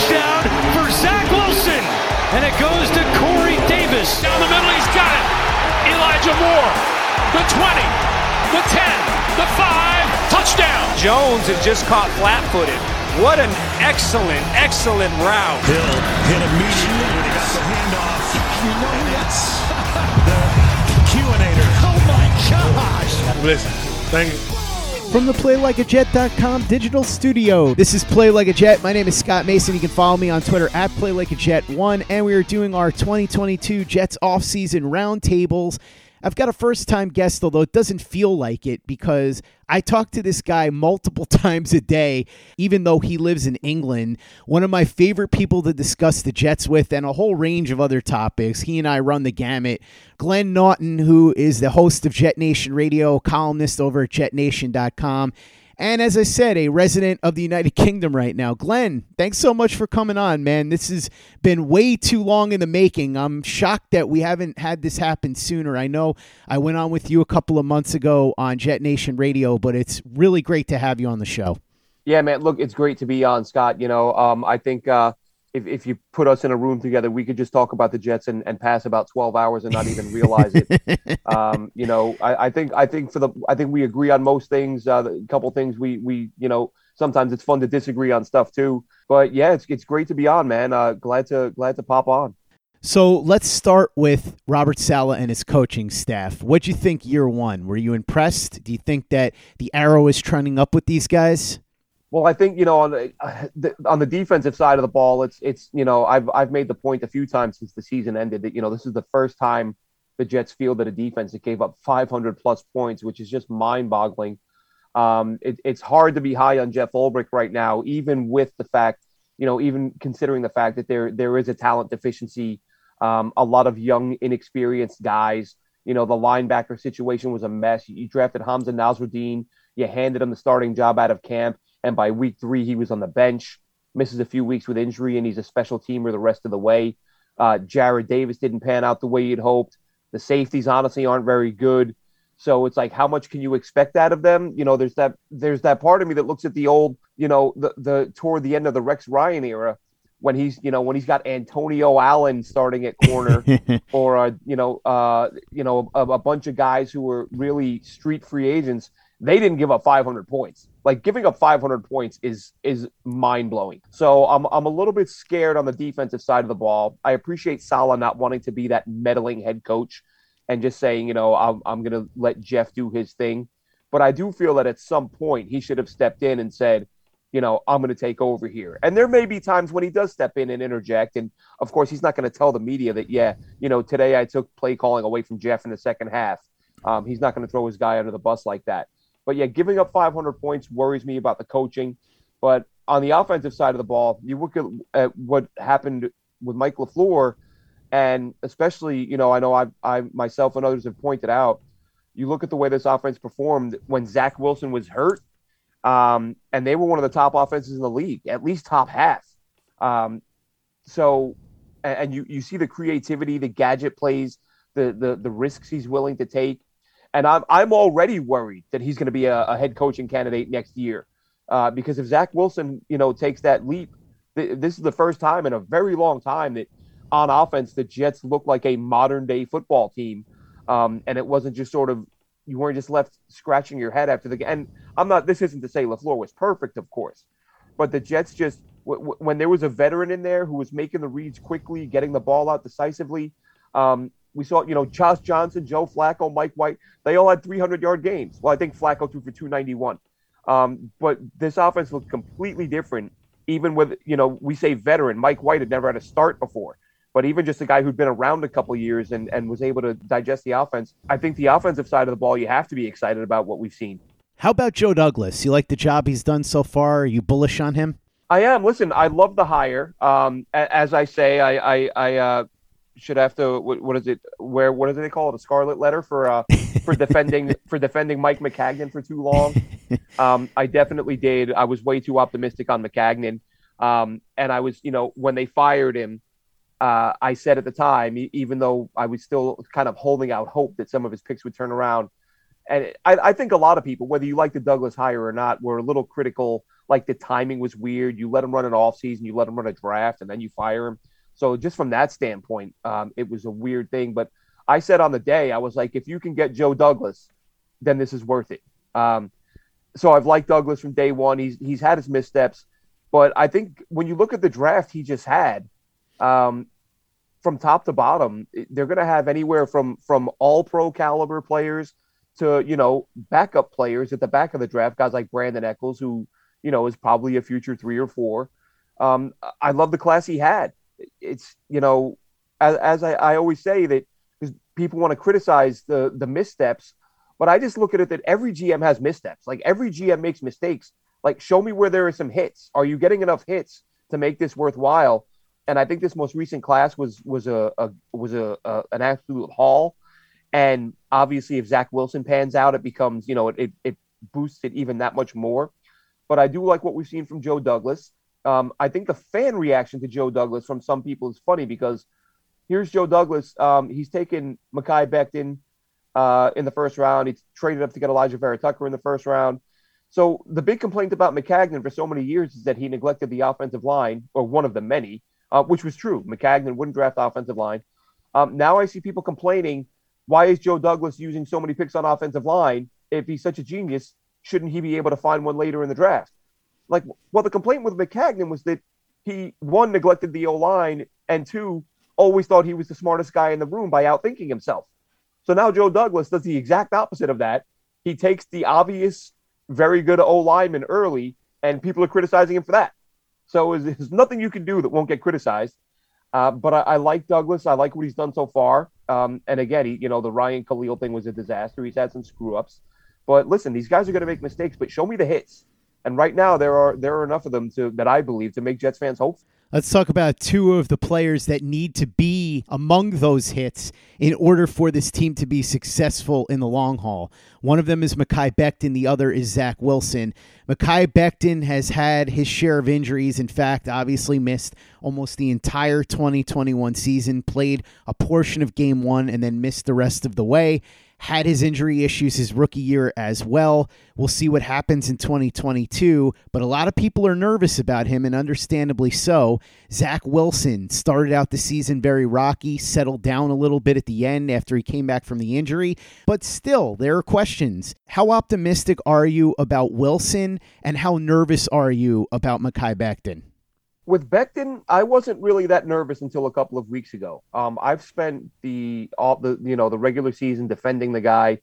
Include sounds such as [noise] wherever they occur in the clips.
touchdown for Zach Wilson. And it goes to Corey Davis. Down the middle, he's got it. Elijah Moore. The 20, the 10, the 5. Touchdown. Jones is just caught flat footed. What an excellent, excellent route. Hill hit immediately when he got the handoff. You know that's the Q-inator. Oh my gosh. Listen, thank you. From the PlayLikeAJet.com digital studio, this is Play Like a Jet. My name is Scott Mason. You can follow me on Twitter at PlayLikeAJet1, and we are doing our 2022 Jets offseason roundtables. I've got a first time guest, although it doesn't feel like it because I talk to this guy multiple [laughs] times a day, even though he lives in England. One of my favorite people to discuss the Jets with and a whole range of other topics. He and I run the gamut. Glenn Naughton, who is the host of Jet Nation Radio, columnist over at jetnation.com. And as I said, a resident of the United Kingdom right now. Glenn, thanks so much for coming on, man. This has been way too long in the making. I'm shocked that we haven't had this happen sooner. I know I went on with you a couple of months ago on Jet Nation Radio, but it's really great to have you on the show. Yeah, man. Look, it's great to be on, Scott. You know, um, I think uh, if, if you put us in a room together, we could just talk about the Jets and, and pass about 12 hours and not even realize it. [laughs] um, you know, I, I, think I think for the I think we agree on most things. Uh, a couple things we we you know sometimes it's fun to disagree on stuff too. But yeah, it's it's great to be on, man. Uh, glad to glad to pop on. So let's start with Robert Saleh and his coaching staff. What'd you think year one? Were you impressed? Do you think that the arrow is trending up with these guys? Well, I think you know on the, the, on the defensive side of the ball, it's it's you know I've I've made the point a few times since the season ended that you know this is the first time the Jets fielded a defense that gave up 500 plus points, which is just mind-boggling. Um, it, it's hard to be high on Jeff Ulbrich right now, even with the fact you know even considering the fact that there there is a talent deficiency, um, a lot of young inexperienced guys. You know the linebacker situation was a mess. You, drafted Hamsah Nasirildeen, you handed him the starting job out of camp and by week three, he was on the bench, misses a few weeks with injury, and he's a special teamer the rest of the way. Uh, Jarrad Davis didn't pan out the way you'd hoped. The safeties honestly aren't very good. So it's like, how much can you expect out of them? You know, there's that there's that part of me that looks at the old, you know, the the toward the end of the Rex Ryan era when he's you know when he's got Antonio Allen starting at corner [laughs] or uh, you know uh, you know a, a bunch of guys who were really street free agents they didn't give up 500 points. Like giving up 500 points is is mind blowing. So I'm I'm a little bit scared on the defensive side of the ball. I appreciate Saleh not wanting to be that meddling head coach and just saying, you know, I'm I'm going to let Jeff do his thing. But I do feel that at some point he should have stepped in and said, you know, I'm going to take over here. And there may be times when he does step in and interject. And of course, he's not going to tell the media that, yeah, you know, today I took play calling away from Jeff in the second half. Um, he's not going to throw his guy under the bus like that. But yeah, giving up 500 points worries me about the coaching. But on the offensive side of the ball, you look at, at what happened with Mike LaFleur, and especially, you know, I know I, I myself and others have pointed out, you look at the way this offense performed when Zach Wilson was hurt, um, and they were one of the top offenses in the league, at least top half. Um, so, and you you see the creativity, the gadget plays, the the the risks he's willing to take, and I'm I'm already worried that he's going to be a, a, head coaching candidate next year, uh, because if Zach Wilson, you know, takes that leap, th- this is the first time in a very long time that on offense the Jets look like a modern day football team, um, and it wasn't just sort of you weren't just left scratching your head after the game. And I'm not. This isn't to say LaFleur was perfect, of course, but the Jets just w- when there was a veteran in there who was making the reads quickly, getting the ball out decisively. Um, we saw, you know, Josh Johnson, Joe Flacco, Mike White. They all had 300 yard games. Well, I think Flacco threw for 291. Um, but this offense looked completely different. Even with, you know, we say veteran. Mike White had never had a start before but even just a guy who'd been around a couple years and, and was able to digest the offense, I think the offensive side of the ball, you have to be excited about what we've seen. How about Joe Douglas? You like the job he's done so far? Are you bullish on him? I am. Listen, I love the hire. Um, as I say, I, I, I uh, should have to. What, what is it? Where? What do they call it? A scarlet letter for uh, for defending [laughs] for defending Mike Maccagnan for too long. Um, I definitely did. I was way too optimistic on Maccagnan, um, and I was, you know, when they fired him, uh, I said at the time, even though I was still kind of holding out hope that some of his picks would turn around. And I, I, think a lot of people, whether you like the Douglas hire or not, were a little critical. Like the timing was weird. You let him run an off season, you let him run a draft, and then you fire him. So just from that standpoint, um, it was a weird thing. But I said on the day, I was like, if you can get Joe Douglas, then this is worth it. Um, so I've liked Douglas from day one. He's he's had his missteps, but I think when you look at the draft he just had, um, from top to bottom, they're going to have anywhere from from all pro caliber players to you know backup players at the back of the draft, guys like Brandon Echols, who you know is probably a future three or four. Um, I love the class he had. It's you know, as, as I, I always say that people want to criticize the the missteps, but I just look at it that every GM has missteps. Like every GM makes mistakes. Like show me where there are some hits. Are you getting enough hits to make this worthwhile? and I think this most recent class was was a, a was a, a, an absolute haul. And obviously, if Zach Wilson pans out, it becomes you know it, it boosts it even that much more. But I do like what we've seen from Joe Douglas. Um, I think the fan reaction to Joe Douglas from some people is funny because here's Joe Douglas. Um, he's taken Mekhi Becton uh, in the first round. He's traded up to get Elijah Vera-Tucker in the first round. So the big complaint about Maccagnan for so many years is that he neglected the offensive line, or one of the many uh, which was true. Maccagnan wouldn't draft offensive line. Um, now I see people complaining, why is Joe Douglas using so many picks on offensive line? If he's such a genius, shouldn't he be able to find one later in the draft? Like, well, the complaint with Maccagnan was that he one neglected the O line, and two always thought he was the smartest guy in the room by outthinking himself. So now Joe Douglas does the exact opposite of that. He takes the obvious, very good O lineman early, and people are criticizing him for that. So there's nothing you can do that won't get criticized. Uh, but I, I, like Douglas. I like what he's done so far. Um, and again, he, you know, the Ryan Kalil thing was a disaster. He's had some screw ups. But listen, these guys are going to make mistakes. But show me the hits. And right now, there are there are enough of them to that I believe to make Jets fans hopeful. Let's talk about two of the players that need to be among those hits in order for this team to be successful in the long haul. One of them is Mekhi Becton, the other is Zach Wilson. Mekhi Becton has had his share of injuries. In fact, obviously missed almost the entire 2021 season, played a portion of game one, and then missed the rest of the way had his injury issues his rookie year as well. We'll see what happens in 2022, but a lot of people are nervous about him, and understandably so. Zach Wilson started out the season very rocky, settled down a little bit at the end after he came back from the injury, but still, there are questions. How optimistic are you about Wilson, and how nervous are you about Mekhi Becton? With Becton, I wasn't really that nervous until a couple of weeks ago. Um, I've spent the all the you know the regular season defending the guy.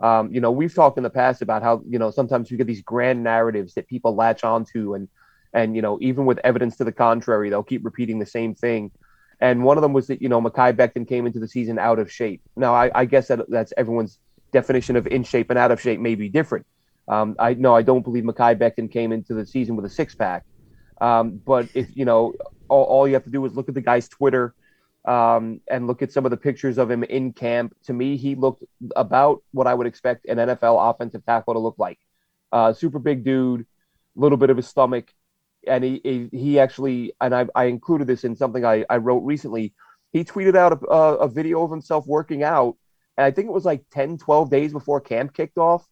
Um, you know, we've talked in the past about how you know sometimes you get these grand narratives that people latch onto, and And you know, even with evidence to the contrary, they'll keep repeating the same thing. And one of them was that you know Mekhi Becton came into the season out of shape. Now I, I guess that that's everyone's definition of in shape and out of shape may be different. Um, I no, I don't believe Mekhi Becton came into the season with a six pack. Um, but if you know, all, all, you have to do is look at the guy's Twitter um, and look at some of the pictures of him in camp. To me, he looked about what I would expect an NFL offensive tackle to look like. Uh, super big dude, little bit of a stomach, and he he, he actually and I, I included this in something I, I wrote recently. He tweeted out a, a video of himself working out, and I think it was like 10, 12 days before camp kicked off.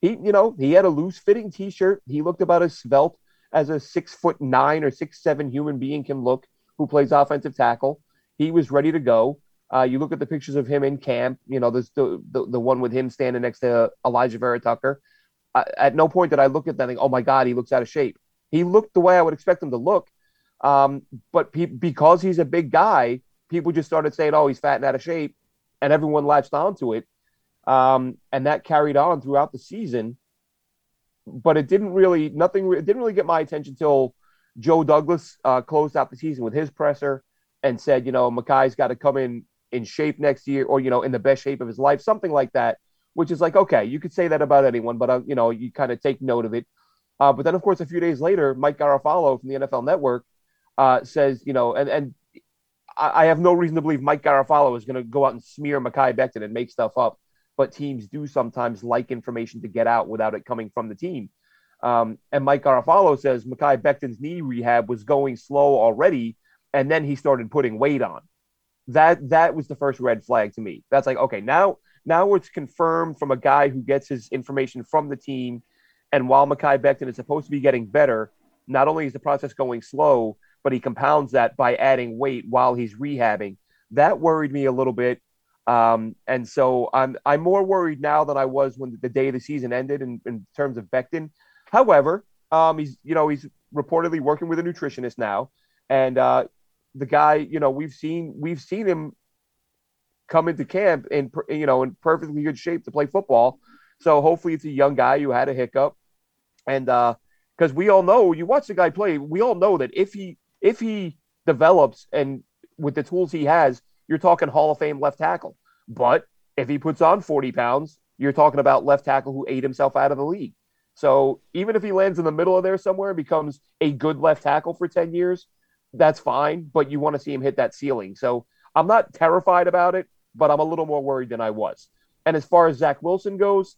He, you know, he had a loose fitting t-shirt. He looked about as svelte as a six foot nine or six seven human being can look who plays offensive tackle. He was ready to go. Uh, you look at the pictures of him in camp. You know, there's the, the, the one with him standing next to Elijah Vera-Tucker. Uh, at no point did I look at that and think, oh my God, he looks out of shape. He looked the way I would expect him to look. Um, but pe- because he's a big guy, people just started saying, oh, he's fat and out of shape. And everyone latched onto it. Um, and that carried on throughout the season. But it didn't really, nothing, it didn't really get my attention until Joe Douglas uh, closed out the season with his presser and said, you know, Mekhi's got to come in in shape next year or, you know, in the best shape of his life, something like that, which is like, okay, you could say that about anyone, but, uh, you know, you kind of take note of it. Uh, but then, of course, a few days later, Mike Garafolo from the NFL Network uh, says, you know, and, and I, have no reason to believe Mike Garafolo is going to go out and smear Mekhi Becton and make stuff up but teams do sometimes like information to get out without it coming from the team. Um, and Mike Garafolo says Mekhi Becton's knee rehab was going slow already, and then he started putting weight on. That that was the first red flag to me. That's like okay, now now it's confirmed from a guy who gets his information from the team. And while Mekhi Becton is supposed to be getting better, not only is the process going slow, but he compounds that by adding weight while he's rehabbing. That worried me a little bit. Um, and so I'm I'm more worried now than I was when the day of the season ended in, in terms of Becton. However, um, he's you know he's reportedly working with a nutritionist now, and uh, the guy you know we've seen we've seen him come into camp in you know in perfectly good shape to play football. So hopefully it's a young guy who had a hiccup, and uh because uh, we all know you watch the guy play, we all know that if he if he develops and with the tools he has, you're talking Hall of Fame left tackle. But if he puts on 40 pounds, you're talking about left tackle who ate himself out of the league. So even if he lands in the middle of there somewhere and becomes a good left tackle for 10 years, that's fine. But you want to see him hit that ceiling. So I'm not terrified about it, but I'm a little more worried than I was. And as far as Zach Wilson goes,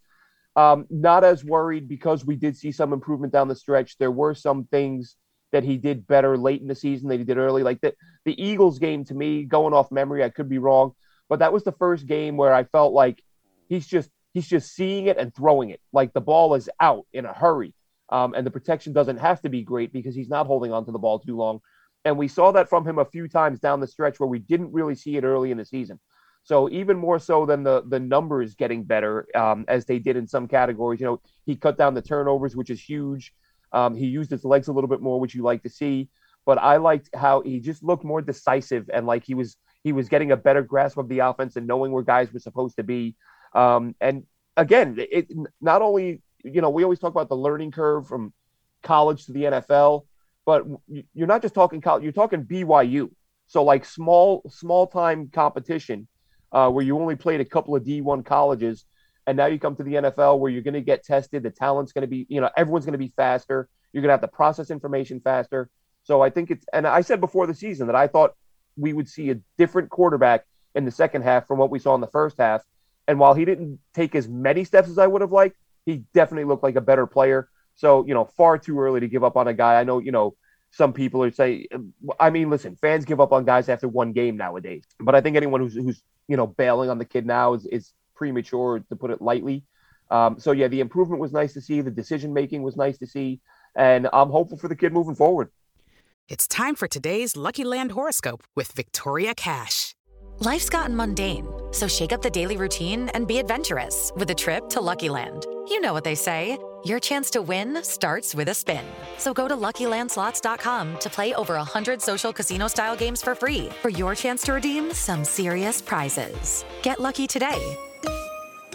um, not as worried because we did see some improvement down the stretch. There were some things that he did better late in the season than he did early. Like the, the Eagles game to me, going off memory, I could be wrong, but that was the first game where I felt like he's just he's just seeing it and throwing it. Like the ball is out in a hurry. Um, and the protection doesn't have to be great because he's not holding on to the ball too long. And we saw that from him a few times down the stretch where we didn't really see it early in the season. So even more so than the the numbers getting better um, as they did in some categories. You know, he cut down the turnovers, which is huge. Um, he used his legs a little bit more, which you like to see. But I liked how he just looked more decisive and like he was he was getting a better grasp of the offense and knowing where guys were supposed to be. Um, and again, it not only you know we always talk about the learning curve from college to the NFL, but you're not just talking college. You're talking BYU. So like small small time competition uh, where you only played a couple of D1 colleges, and now you come to the NFL where you're going to get tested. The talent's going to be you know everyone's going to be faster. You're going to have to process information faster. So I think it's and I said before the season that I thought we would see a different quarterback in the second half from what we saw in the first half. And while he didn't take as many steps as I would have liked, he definitely looked like a better player. So, you know, far too early to give up on a guy. I know, you know, some people are say, I mean, listen, fans give up on guys after one game nowadays. But I think anyone who's, who's you know, bailing on the kid now is, is premature, to put it lightly. Um, so, yeah, the improvement was nice to see. The decision making was nice to see. And I'm hopeful for the kid moving forward. It's time for today's Lucky Land horoscope with Victoria Cash. Life's gotten mundane, so shake up the daily routine and be adventurous with a trip to Lucky Land. You know what they say your chance to win starts with a spin. So go to LuckyLandSlots.com to play over 100 social casino style games for free for your chance to redeem some serious prizes. Get lucky today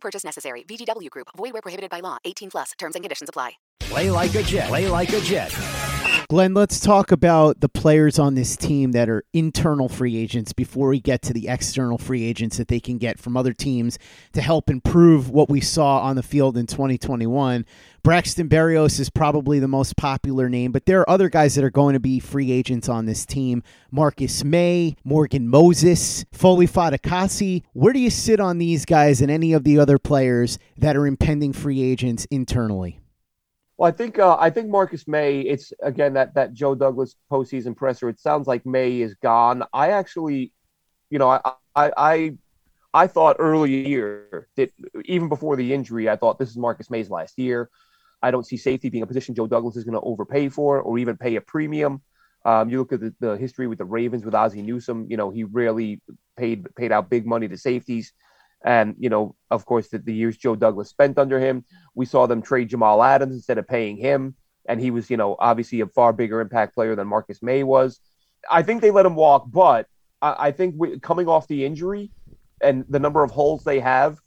No purchase necessary. VGW Group. Void where prohibited by law. 18 plus. Terms and conditions apply. Play like a Jet. Play like a Jet. Glenn, let's talk about the players on this team that are internal free agents before we get to the external free agents that they can get from other teams to help improve what we saw on the field in 2021. Braxton Berrios is probably the most popular name, but there are other guys that are going to be free agents on this team. Marcus Maye, Morgan Moses, Foley Fatukasi. Where do you sit on these guys and any of the other players that are impending free agents internally? Well, I think uh, I think Marcus Maye. It's again that that Joe Douglas postseason presser. It sounds like Maye is gone. I actually, you know, I I I, I thought early year that even before the injury, I thought this is Marcus Maye's last year. I don't see safety being a position Joe Douglas is going to overpay for or even pay a premium. Um, you look at the, the history with the Ravens with Ozzie Newsome. You know, he rarely paid paid out big money to safeties. And, you know, of course, the, the years Joe Douglas spent under him, we saw them trade Jamal Adams instead of paying him. And he was, you know, obviously a far bigger impact player than Marcus Maye was. I think they let him walk, but I, I think we, coming off the injury and the number of holes they have,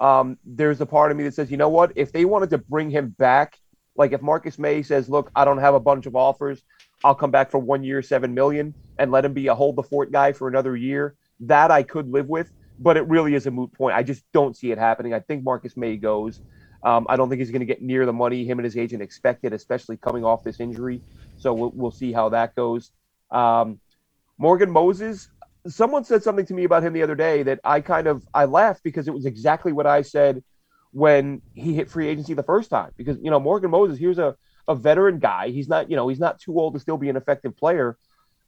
um, there's a part of me that says, you know what? If they wanted to bring him back, like if Marcus Maye says, look, I don't have a bunch of offers, I'll come back for one year, seven million, and let him be a hold the fort guy for another year, that I could live with but it really is a moot point. I just don't see it happening. I think Marcus Maye goes. Um, I don't think he's going to get near the money him and his agent expected, especially coming off this injury. So we'll, we'll see how that goes. Um, Morgan Moses, someone said something to me about him the other day that I kind of I laughed because it was exactly what I said when he hit free agency the first time. Because you know Morgan Moses, here's a a veteran guy. He's not you know he's not too old to still be an effective player.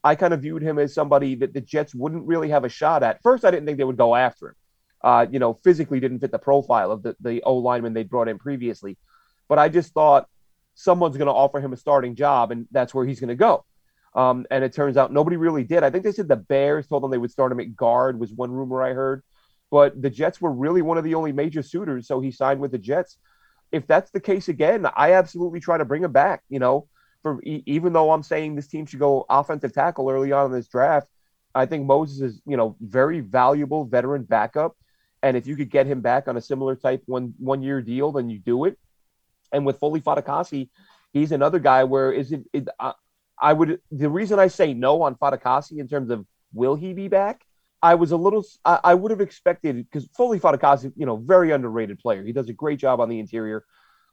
I kind of viewed him as somebody that the Jets wouldn't really have a shot at. First, I didn't think they would go after him. Uh, you know, physically didn't fit the profile of the, the O lineman they brought in previously. But I just thought someone's going to offer him a starting job, and that's where he's going to go. Um, and it turns out nobody really did. I think they said the Bears told them they would start him at guard, was one rumor I heard. But the Jets were really one of the only major suitors, so he signed with the Jets. If that's the case again, I absolutely try to bring him back. You know, for even though I'm saying this team should go offensive tackle early on in this draft, I think Moses is you know very valuable veteran backup, and if you could get him back on a similar type one one year deal, then you do it. And with Foley Fatukasi, he's another guy where is it, it I, I would the reason I say no on Fatukasi in terms of will he be back. I was a little. I, I would have expected because Foley Fatukasi, you know, very underrated player. He does a great job on the interior.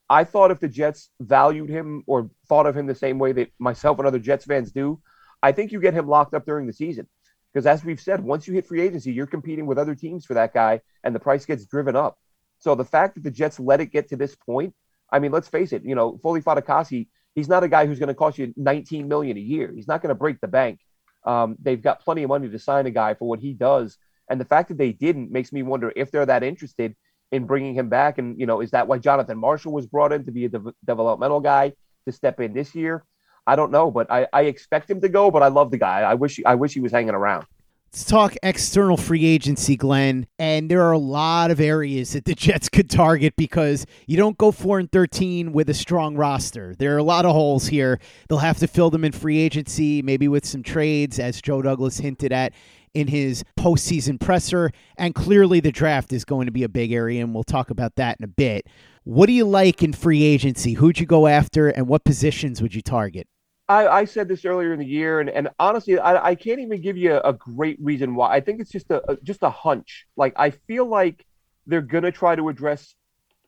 I thought if the Jets valued him or thought of him the same way that myself and other Jets fans do, I think you get him locked up during the season. Because as we've said, once you hit free agency, you're competing with other teams for that guy, and the price gets driven up. So the fact that the Jets let it get to this point, I mean, let's face it, you know, Foley Fatukasi, he's not a guy who's going to cost you 19 million a year. He's not going to break the bank. Um, they've got plenty of money to sign a guy for what he does. And the fact that they didn't makes me wonder if they're that interested in bringing him back. And, you know, is that why Jonathan Marshall was brought in to be a de- developmental guy to step in this year. I don't know, but I, I expect him to go. But I love the guy. I wish I wish he was hanging around. Let's talk external free agency, Glenn. And there are a lot of areas that the [laughs] Jets could target because you don't go 4 and 13 with a strong roster. There are a lot of holes here. They'll have to fill them in free agency, maybe with some trades, as Joe Douglas hinted at in his postseason presser. And clearly, the draft is going to be a big area, and we'll talk about that in a bit. What do you like in free agency? Who'd you go after, and what positions would you target? I, I said this earlier in the year, and, and honestly, I, I can't even give you a, a great reason why. I think it's just a, a just a hunch. Like I feel like they're gonna try to address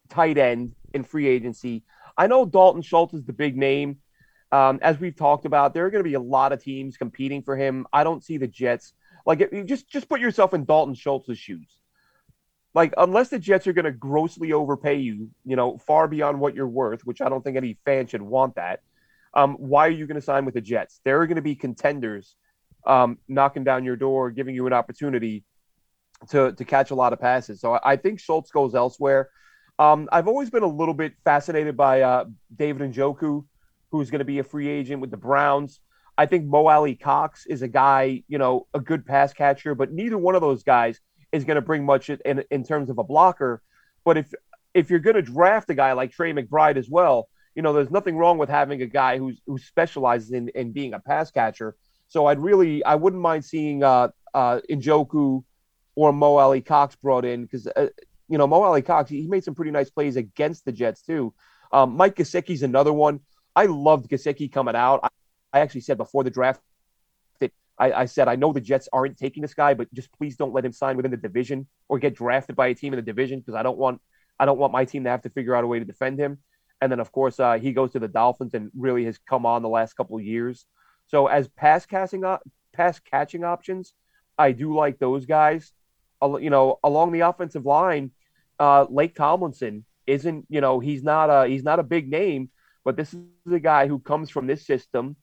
tight end in free agency. I know Dalton Schultz is the big name. Um, as we've talked about, there are going to be a lot of teams competing for him. I don't see the Jets like you just just put yourself in Dalton Schultz's shoes. Like unless the Jets are going to grossly overpay you, you know, far beyond what you're worth, which I don't think any fan should want that um, why are you going to sign with the Jets? There are going to be contenders um, knocking down your door, giving you an opportunity to to catch a lot of passes. So I, I think Schultz goes elsewhere. Um, I've always been a little bit fascinated by uh, David Njoku, who's going to be a free agent with the Browns. I think Mo Alie-Cox is a guy, you know, a good pass catcher, but neither one of those guys is going to bring much in, in terms of a blocker. But if if you're going to draft a guy like Trey McBride as well, you know, there's nothing wrong with having a guy who's who specializes in in being a pass catcher. So I'd really I wouldn't mind seeing uh uh Njoku or Mo Alie-Cox brought in because uh, you know Mo Alie-Cox he made some pretty nice plays against the Jets too. Um, Mike Gesicki's another one. I loved Gesicki coming out. I, I actually said before the draft that I, I, said I know the Jets aren't taking this guy, but just please don't let him sign within the division or get drafted by a team in the division because I don't want I don't want my team to have to figure out a way to defend him. And then, of course, uh, he goes to the Dolphins and really has come on the last couple of years. So, as pass catching, pass catching options, I do like those guys. You know, along the offensive line, uh, Laken Tomlinson isn't. You know, he's not a he's not a big name, but this is a guy who comes from this system.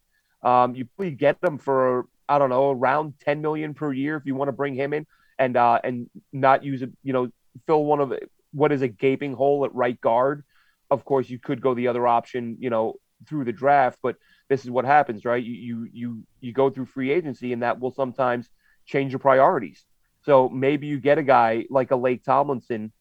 Um, you probably get them for I don't know around ten million per year if you want to bring him in and uh, and not use it. You know, fill one of what is a gaping hole at right guard of course, you could go the other option, you know, through the draft, but this is what happens, right? You you you you go through free agency, and that will sometimes change your priorities. So maybe you get a guy like a Laken Tomlinson,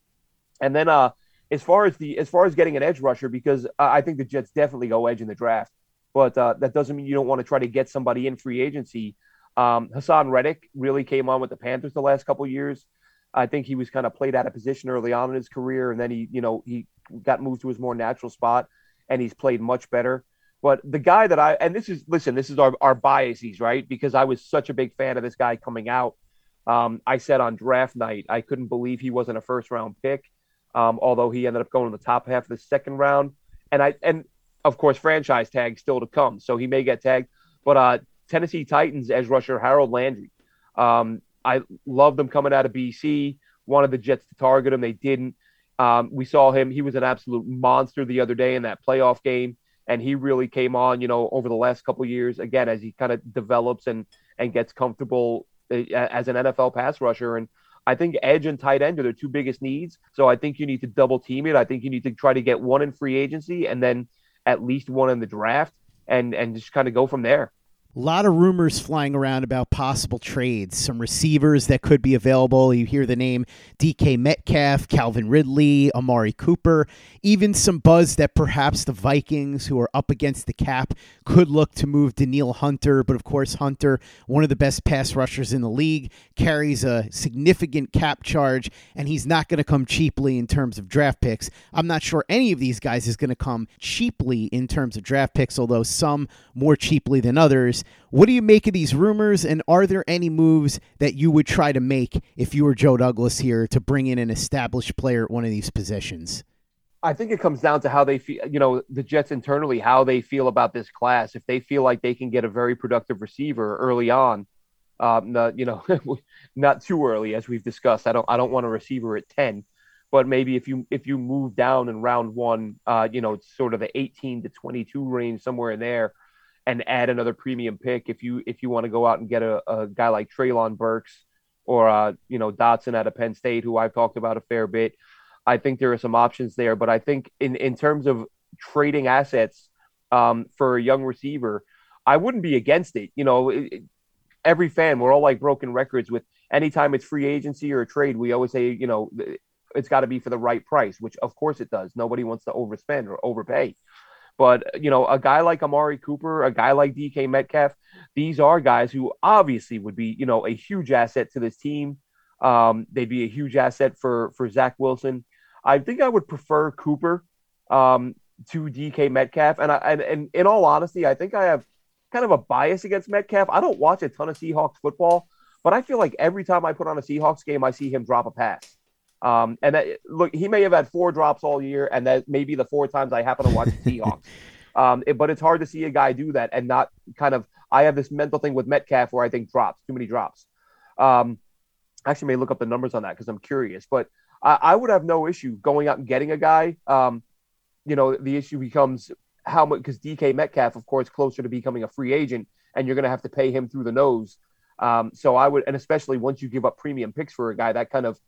and then uh, as far as the as far as getting an edge rusher, because I think the Jets definitely go edge in the draft, but uh, that doesn't mean you don't want to try to get somebody in free agency. Um, Haason Reddick really came on with the Panthers the last couple years. I think he was kind of played out of position early on in his career, and then he, you know, he got moved to his more natural spot, and he's played much better. But the guy that I and this is listen, this is our our biases, right? Because I was such a big fan of this guy coming out. Um, I said on draft night I couldn't believe he wasn't a first round pick, um, although he ended up going in the top half of the second round. And I and of course franchise tag still to come, so he may get tagged. But uh, Tennessee Titans as rusher Harold Landry. Um, I love them coming out of BC. Wanted the Jets to target him. They didn't. Um, we saw him. He was an absolute monster the other day in that playoff game, and he really came on. You know, over the last couple years, again as he kind of develops and and gets comfortable uh, as an NFL pass rusher. And I think edge and tight end are their two biggest needs. So I think you need to double team it. I think you need to try to get one in free agency and then at least one in the draft, and and just kind of go from there. A lot of rumors flying around about possible trades, some receivers that could be available. You hear the name DK Metcalf, Calvin Ridley, Amari Cooper, even some buzz that perhaps the Vikings, who are up against the cap, could look to move Danielle Hunter. But of course, Hunter, one of the best pass rushers in the league, carries a significant cap charge, and he's not going to come cheaply in terms of draft picks. I'm not sure any of these guys is going to come cheaply in terms of draft picks, although some more cheaply than others. What do you make of these rumors, and are there any moves that you would try to make if you were Joe Douglas here to bring in an established player at one of these positions? I think it comes down to how they feel, you know, the Jets internally, how they feel about this class. If they feel like they can get a very productive receiver early on, um, not, you know, [laughs] not too early, as we've discussed. I don't, I don't want a receiver at 10, but maybe if you, if you move down in round one, uh, you know, it's sort of the 18 to 22 range, somewhere in there, and add another premium pick if you if you want to go out and get a, a guy like Treylon Burks or uh, you know Dotson out of Penn State, who I've talked about a fair bit. I think there are some options there, but I think in in terms of trading assets, um, for a young receiver, I wouldn't be against it. You know, it, every fan, we're all like broken records with anytime it's free agency or a trade, we always say, you know, it's got to be for the right price, which of course it does. Nobody wants to overspend or overpay. But, you know, a guy like Amari Cooper, a guy like DK Metcalf, these are guys who obviously would be, you know, a huge asset to this team. Um, they'd be a huge asset for for Zach Wilson. I think I would prefer Cooper um, to DK Metcalf, and I and, and in all honesty, I think I have kind of a bias against Metcalf. I don't watch a ton of Seahawks football, but I feel like every time I put on a Seahawks game, I see him drop a pass. Um, and that, look, he may have had four drops all year, and that may be the four times I happen to watch the Seahawks. [laughs] Um, it, but it's hard to see a guy do that and not kind of. I have this mental thing with Metcalf where I think drops too many drops. Um, I actually may look up the numbers on that because I'm curious, but I, I, would have no issue going out and getting a guy. Um, you know, the issue becomes how much because DK Metcalf, of course, closer to becoming a free agent, and you're going to have to pay him through the nose. Um, so I would, and especially once you give up premium picks for a guy, that kind of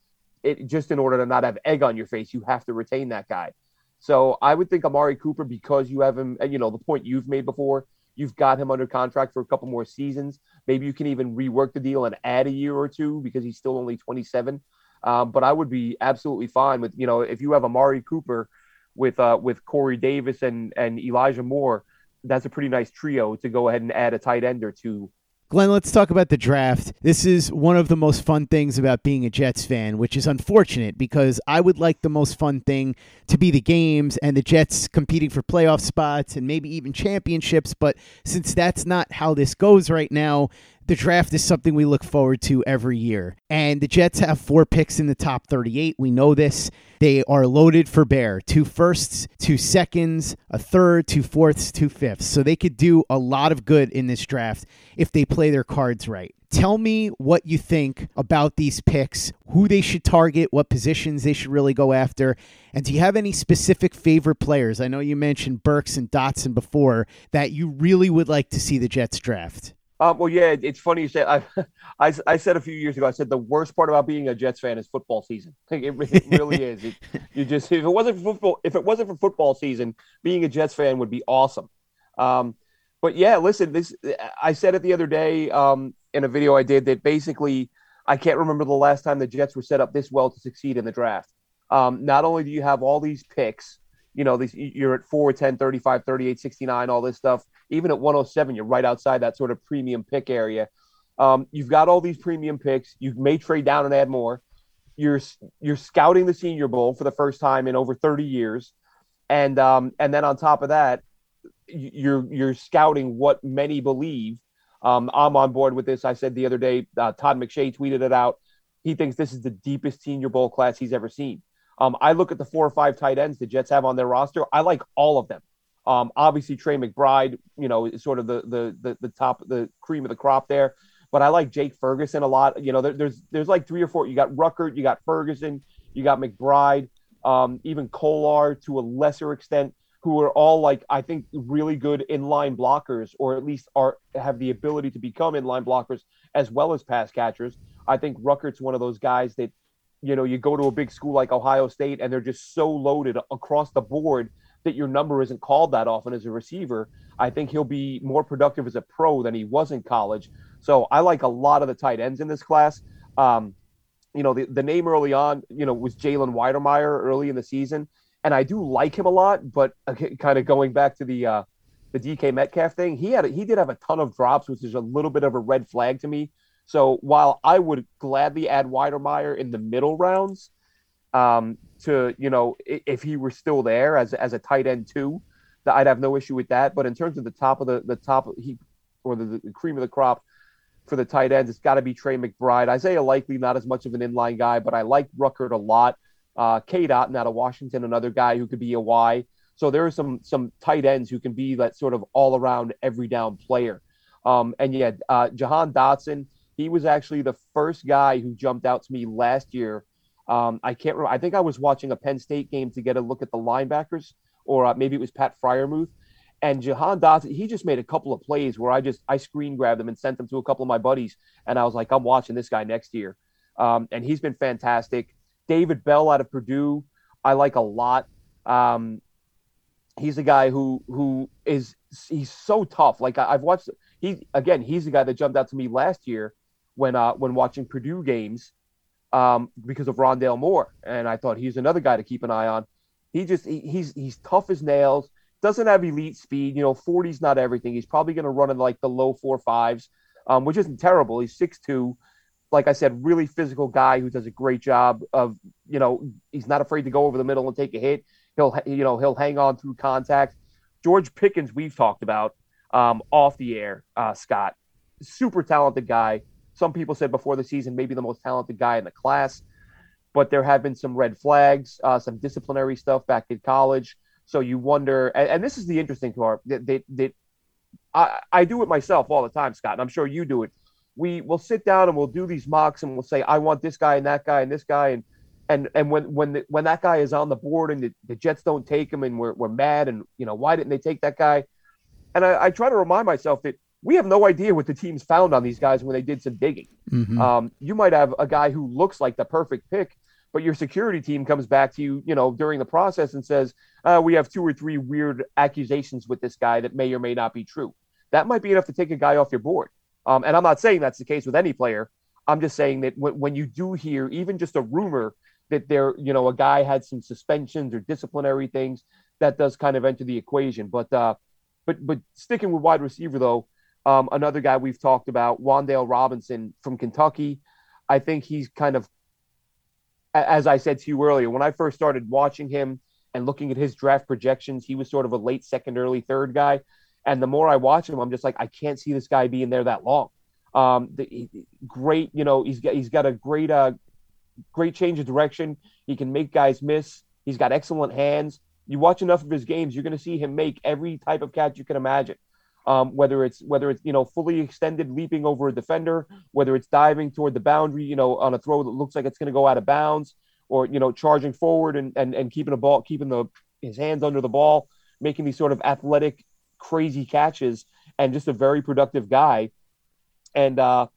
it just in order to not have egg on your face, you have to retain that guy. So I would think Amari Cooper because you have him, you know, the point you've made before, you've got him under contract for a couple more seasons. Maybe you can even rework the deal and add a year or two because he's still only 27. Um, but I would be absolutely fine with, you know, if you have Amari Cooper with uh, with Corey Davis and and Elijah Moore, that's a pretty nice trio to go ahead and add a tight end or two Glenn, let's talk about the draft. This is one of the most fun things about being a Jets fan, which is unfortunate because I would like the most fun thing to be the games and the Jets competing for playoff spots and maybe even championships. But since that's not how this goes right now, the draft is something we look forward to every year. And the Jets have four picks in the top 38. We know this. They are loaded for bear two firsts, two seconds, a third, two fourths, two fifths. So they could do a lot of good in this draft if they play their cards right. Tell me what you think about these picks, who they should target, what positions they should really go after, and do you have any specific favorite players? I know you mentioned Burks and Dotson before that you really would like to see the Jets draft. Um, well, yeah, it's funny you said. I, [laughs] I, I, said a few years ago. I said the worst part about being a Jets fan is football season. [laughs] It, it really [laughs] is. It, you just if it wasn't for football, if it wasn't for football season, being a Jets fan would be awesome. Um, but yeah, listen, this I said it the other day um, in a video I did that basically I can't remember the last time the Jets were set up this well to succeed in the draft. Um, not only do you have all these picks, you know, these, you're at 4, 10, 35, 38, 69, all this stuff even at 107, you're right outside that sort of premium pick area. Um, you've got all these premium picks. You may trade down and add more. You're you're scouting the Senior Bowl for the first time in over 30 years, and um, and then on top of that, you're you're scouting what many believe. Um, I'm on board with this. I said the other day, uh, Todd McShay tweeted it out. He thinks this is the deepest Senior Bowl class he's ever seen. Um, I look at the four or five tight ends the Jets have on their roster. I like all of them. Um, obviously, Trey McBride, you know, is sort of the, the the the top, the cream of the crop there. But I like Jake Ferguson a lot. You know, there, there's there's like three or four. You got Ruckert, you got Ferguson, you got McBride, um, even Kolar to a lesser extent, who are all like I think really good inline blockers, or at least are have the ability to become inline blockers as well as pass catchers. I think Ruckert's one of those guys that, you know, you go to a big school like Ohio State and they're just so loaded across the board that your number isn't called that often as a receiver. I think he'll be more productive as a pro than he was in college. So I like a lot of the tight ends in this class. Um, you know, the, the name early on, you know, was Jalen Wydermyer early in the season. And I do like him a lot, but kind of going back to the uh, the DK Metcalf thing, he had he did have a ton of drops, which is a little bit of a red flag to me. So while I would gladly add Wydermyer in the middle rounds, um, to you know if he were still there as as a tight end too, that I'd have no issue with that. But in terms of the top of the the top he or the, the cream of the crop for the tight ends, it's got to be Trey McBride. Isaiah Likely not as much of an inline guy, but I like Ruckert a lot. Uh, Cade Otton out of Washington, another guy who could be a Y. So there are some some tight ends who can be that sort of all around every down player. Um, and yeah, uh, Jahan Dotson, he was actually the first guy who jumped out to me last year um, I can't remember. I think I was watching a Penn State game to get a look at the linebackers, or uh, maybe it was Pat Freiermuth. And Jahan Dotson, he just made a couple of plays where I just I screen grabbed them and sent them to a couple of my buddies, and I was like, I'm watching this guy next year. Um, and he's been fantastic. David Bell out of Purdue, I like a lot. Um, he's a guy who who is he's so tough. Like I, have watched he again, he's the guy that jumped out to me last year when uh when watching Purdue games um because of Rondale Moore, and I thought he's another guy to keep an eye on. He just he, he's he's tough as nails. Doesn't have elite speed. You know, 40's not everything. He's probably going to run in like the low four fives, um, which isn't terrible. He's six two. Like I said, really physical guy who does a great job of, you know, he's not afraid to go over the middle and take a hit. He'll, you know, he'll hang on through contact. George Pickens, we've talked about um, off the air, uh, Scott, super talented guy. Some people said before the season, maybe the most talented guy in the class, but there have been some red flags, uh, some disciplinary stuff back in college. So you wonder, and, and this is the interesting part that, that I, I do it myself all the time, Scott, and I'm sure you do it. We will sit down and we'll do these mocks and we'll say, I want this guy and that guy and this guy. And and and when when the, when that guy is on the board and the, the Jets don't take him and we're, we're mad and you know why didn't they take that guy? And I, I try to remind myself that we have no idea what the teams found on these guys when they did some digging. Mm-hmm. Um, you might have a guy who looks like the perfect pick, but your security team comes back to you, you know, during the process and says, uh, "We have two or three weird accusations with this guy that may or may not be true." That might be enough to take a guy off your board. Um, and I'm not saying that's the case with any player. I'm just saying that when, when you do hear even just a rumor that there, you know, a guy had some suspensions or disciplinary things that does kind of enter the equation. But uh, but but sticking with wide receiver though, um, another guy we've talked about, Wan'Dale Robinson from Kentucky. I think he's kind of, as I said to you earlier, when I first started watching him and looking at his draft projections, he was sort of a late second, early third guy. And the more I watch him, I'm just like, I can't see this guy being there that long. Um, the, great, you know, he's got he's got a great uh, great change of direction. He can make guys miss. He's got excellent hands. You watch enough of his games, you're going to see him make every type of catch you can imagine. Um, whether it's whether it's you know fully extended leaping over a defender, whether it's diving toward the boundary, you know, on a throw that looks like it's going to go out of bounds, or you know charging forward and and, and keeping a ball, keeping the his hands under the ball, making these sort of athletic, crazy catches, and just a very productive guy. And uh,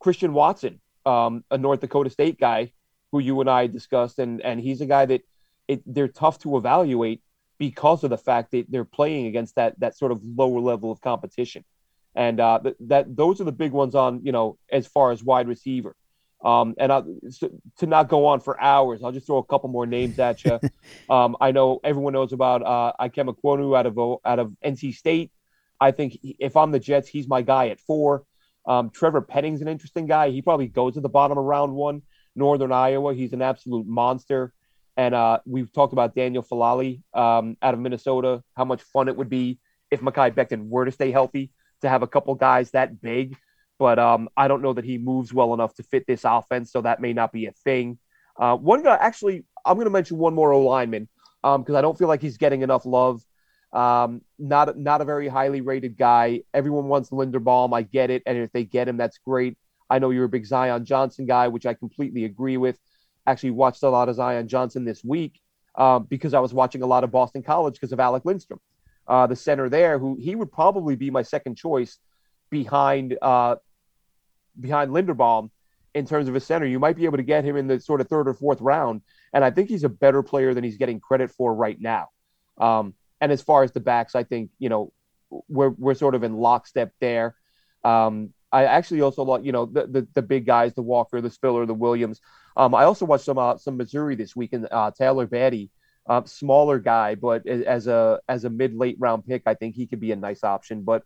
Christian Watson, um, a North Dakota State guy who you and I discussed, and and he's a guy that it, they're tough to evaluate because of the fact that they're playing against that that sort of lower level of competition, and uh, that, that those are the big ones on you know as far as wide receiver. Um, and I, so, to not go on for hours, I'll just throw a couple more names at you. [laughs] um, I know everyone knows about uh, Ikem Ekwonu out of out of NC State. I think if I'm the Jets, he's my guy at four. Um, Trevor Penning's an interesting guy. He probably goes to the bottom of round one. Northern Iowa, he's an absolute monster. And uh, we've talked about Daniel Faalele um, out of Minnesota, how much fun it would be if Mekhi Becton were to stay healthy to have a couple guys that big. But um, I don't know that he moves well enough to fit this offense, so that may not be a thing. Uh, one guy, actually, I'm going to mention one more O lineman because um, I don't feel like he's getting enough love. Um, not not a very highly rated guy. Everyone wants Linderbaum. I get it, and if they get him, that's great. I know you're a big Zion Johnson guy, which I completely agree with. Actually, watched a lot of Zion Johnson this week um, because I was watching a lot of Boston College because of Alec Lindstrom, uh, the center there, who he would probably be my second choice behind uh, behind Linderbaum in terms of a center. You might be able to get him in the sort of third or fourth round, and I think he's a better player than he's getting credit for right now. Um, and as far as the backs, I think you know we're we're sort of in lockstep there. Um, I actually also like you know the, the, the big guys, the Walker, the Spiller, the Williams. Um, I also watched some uh, some Missouri this week, and uh, Tyler Badie, uh, smaller guy, but as a as a mid late round pick, I think he could be a nice option. But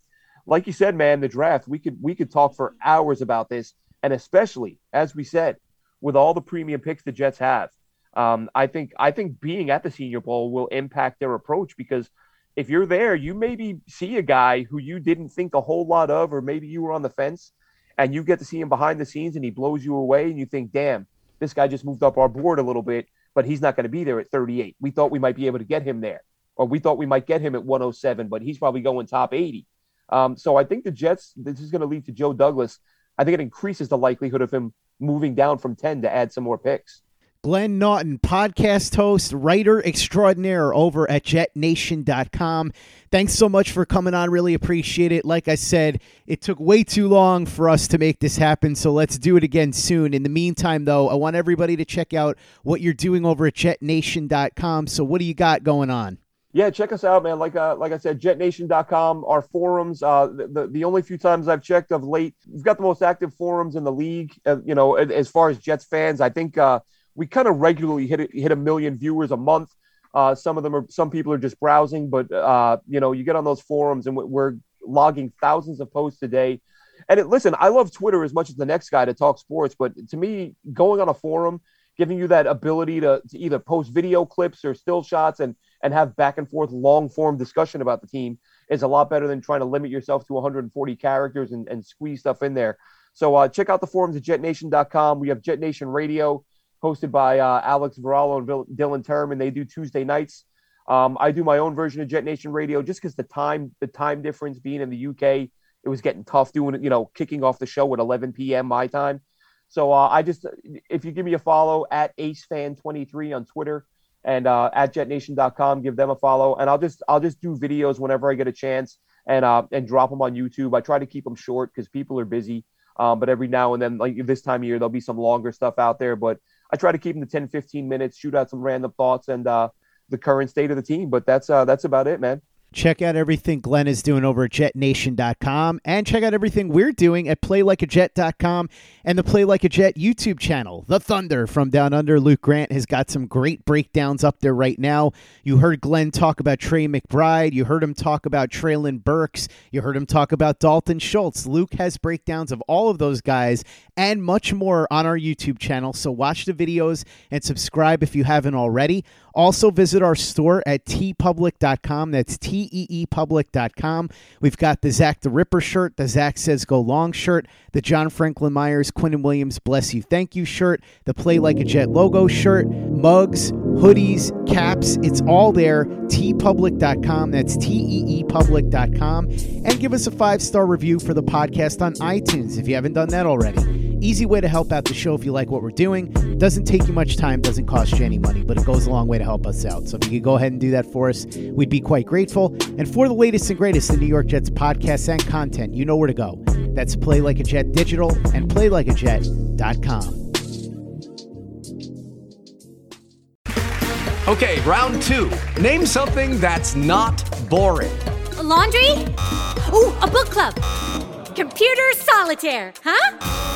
like you said, man, the draft we could we could talk for hours about this, and especially as we said, with all the premium picks the Jets have, um, I think I think being at the Senior Bowl will impact their approach because if you're there, you maybe see a guy who you didn't think a whole lot of, or maybe you were on the fence, and you get to see him behind the scenes, and he blows you away, and you think, "Damn, this guy just moved up our board a little bit, but he's not going to be there at 38. We thought we might be able to get him there, or we thought we might get him at 107, but he's probably going top 80." Um, so I think the Jets. This is going to lead to Joe Douglas. I think it increases the likelihood of him moving down from 10 to add some more picks. Glenn Naughton, podcast host, writer extraordinaire over at jetnation.com. Thanks so much for coming on. Really appreciate it. Like I said, it took way too long for us to make this happen, so let's do it again soon. In the meantime, though, I want everybody to check out what you're doing over at jetnation.com. So, what do you got going on? Yeah, check us out, man. Like uh, like I said, jetnation.com, our forums. Uh, the, the, only few times I've checked of late, we've got the most active forums in the league. Uh, you know, as far as Jets fans, I think uh, we kind of regularly hit hit a million viewers a month. Uh, some of them are some people are just browsing, but uh, you know, you get on those forums and we're logging thousands of posts a day. And it, listen, I love Twitter as much as the next guy to talk sports, but to me, going on a forum, giving you that ability to, to either post video clips or still shots and and have back and forth long form discussion about the team is a lot better than trying to limit yourself to 140 characters and, and squeeze stuff in there. So uh, check out the forums at jetnation.com. We have Jet Nation Radio hosted by uh, Alex Varallo and Dylan Terman. They do Tuesday nights. Um, I do my own version of Jet Nation Radio just because the time the time difference being in the UK, it was getting tough doing it. You know, kicking off the show at 11 p.m. my time. So uh, I just if you give me a follow at AceFan23 on Twitter and uh, at JetNation.com, give them a follow, and I'll just I'll just do videos whenever I get a chance and uh, and drop them on YouTube. I try to keep them short because people are busy. Um, but every now and then, like this time of year, there'll be some longer stuff out there. But I try to keep them to 10, 15 minutes, shoot out some random thoughts and uh, the current state of the team. But that's uh, that's about it, man. Check out everything Glenn is doing over at jetnation.com and check out everything we're doing at playlikeajet.com and the Play Like a Jet YouTube channel. The Thunder from Down Under, Luke Grant has got some great breakdowns up there right now. You heard Glenn talk about Trey McBride. You heard him talk about Treylon Burks. You heard him talk about Dalton Schultz. Luke has breakdowns of all of those guys and much more on our YouTube channel. So watch the videos and subscribe if you haven't already. Also, visit our store at teepublic.com. That's T E E public.com. We've got the Zach the Ripper shirt, the Zach Says Go Long shirt, the John Franklin Myers, Quinnen Williams Bless You Thank You shirt, the Play Like a Jet logo shirt, mugs, hoodies, caps. It's all there. teepublic.com. That's T E E public.com. And give us a five star review for the podcast on iTunes if you haven't done that already. Easy way to help out the show if you like what we're doing. Doesn't take you much time, doesn't cost you any money, but it goes a long way to help us out. So if you could go ahead and do that for us, we'd be quite grateful. And for the latest and greatest in New York Jets podcasts and content, you know where to go. That's Play Like a Jet Digital and PlayLikeAJet.com. Okay, round two. Name something that's not boring. A laundry? Ooh, a book club. Computer solitaire, huh?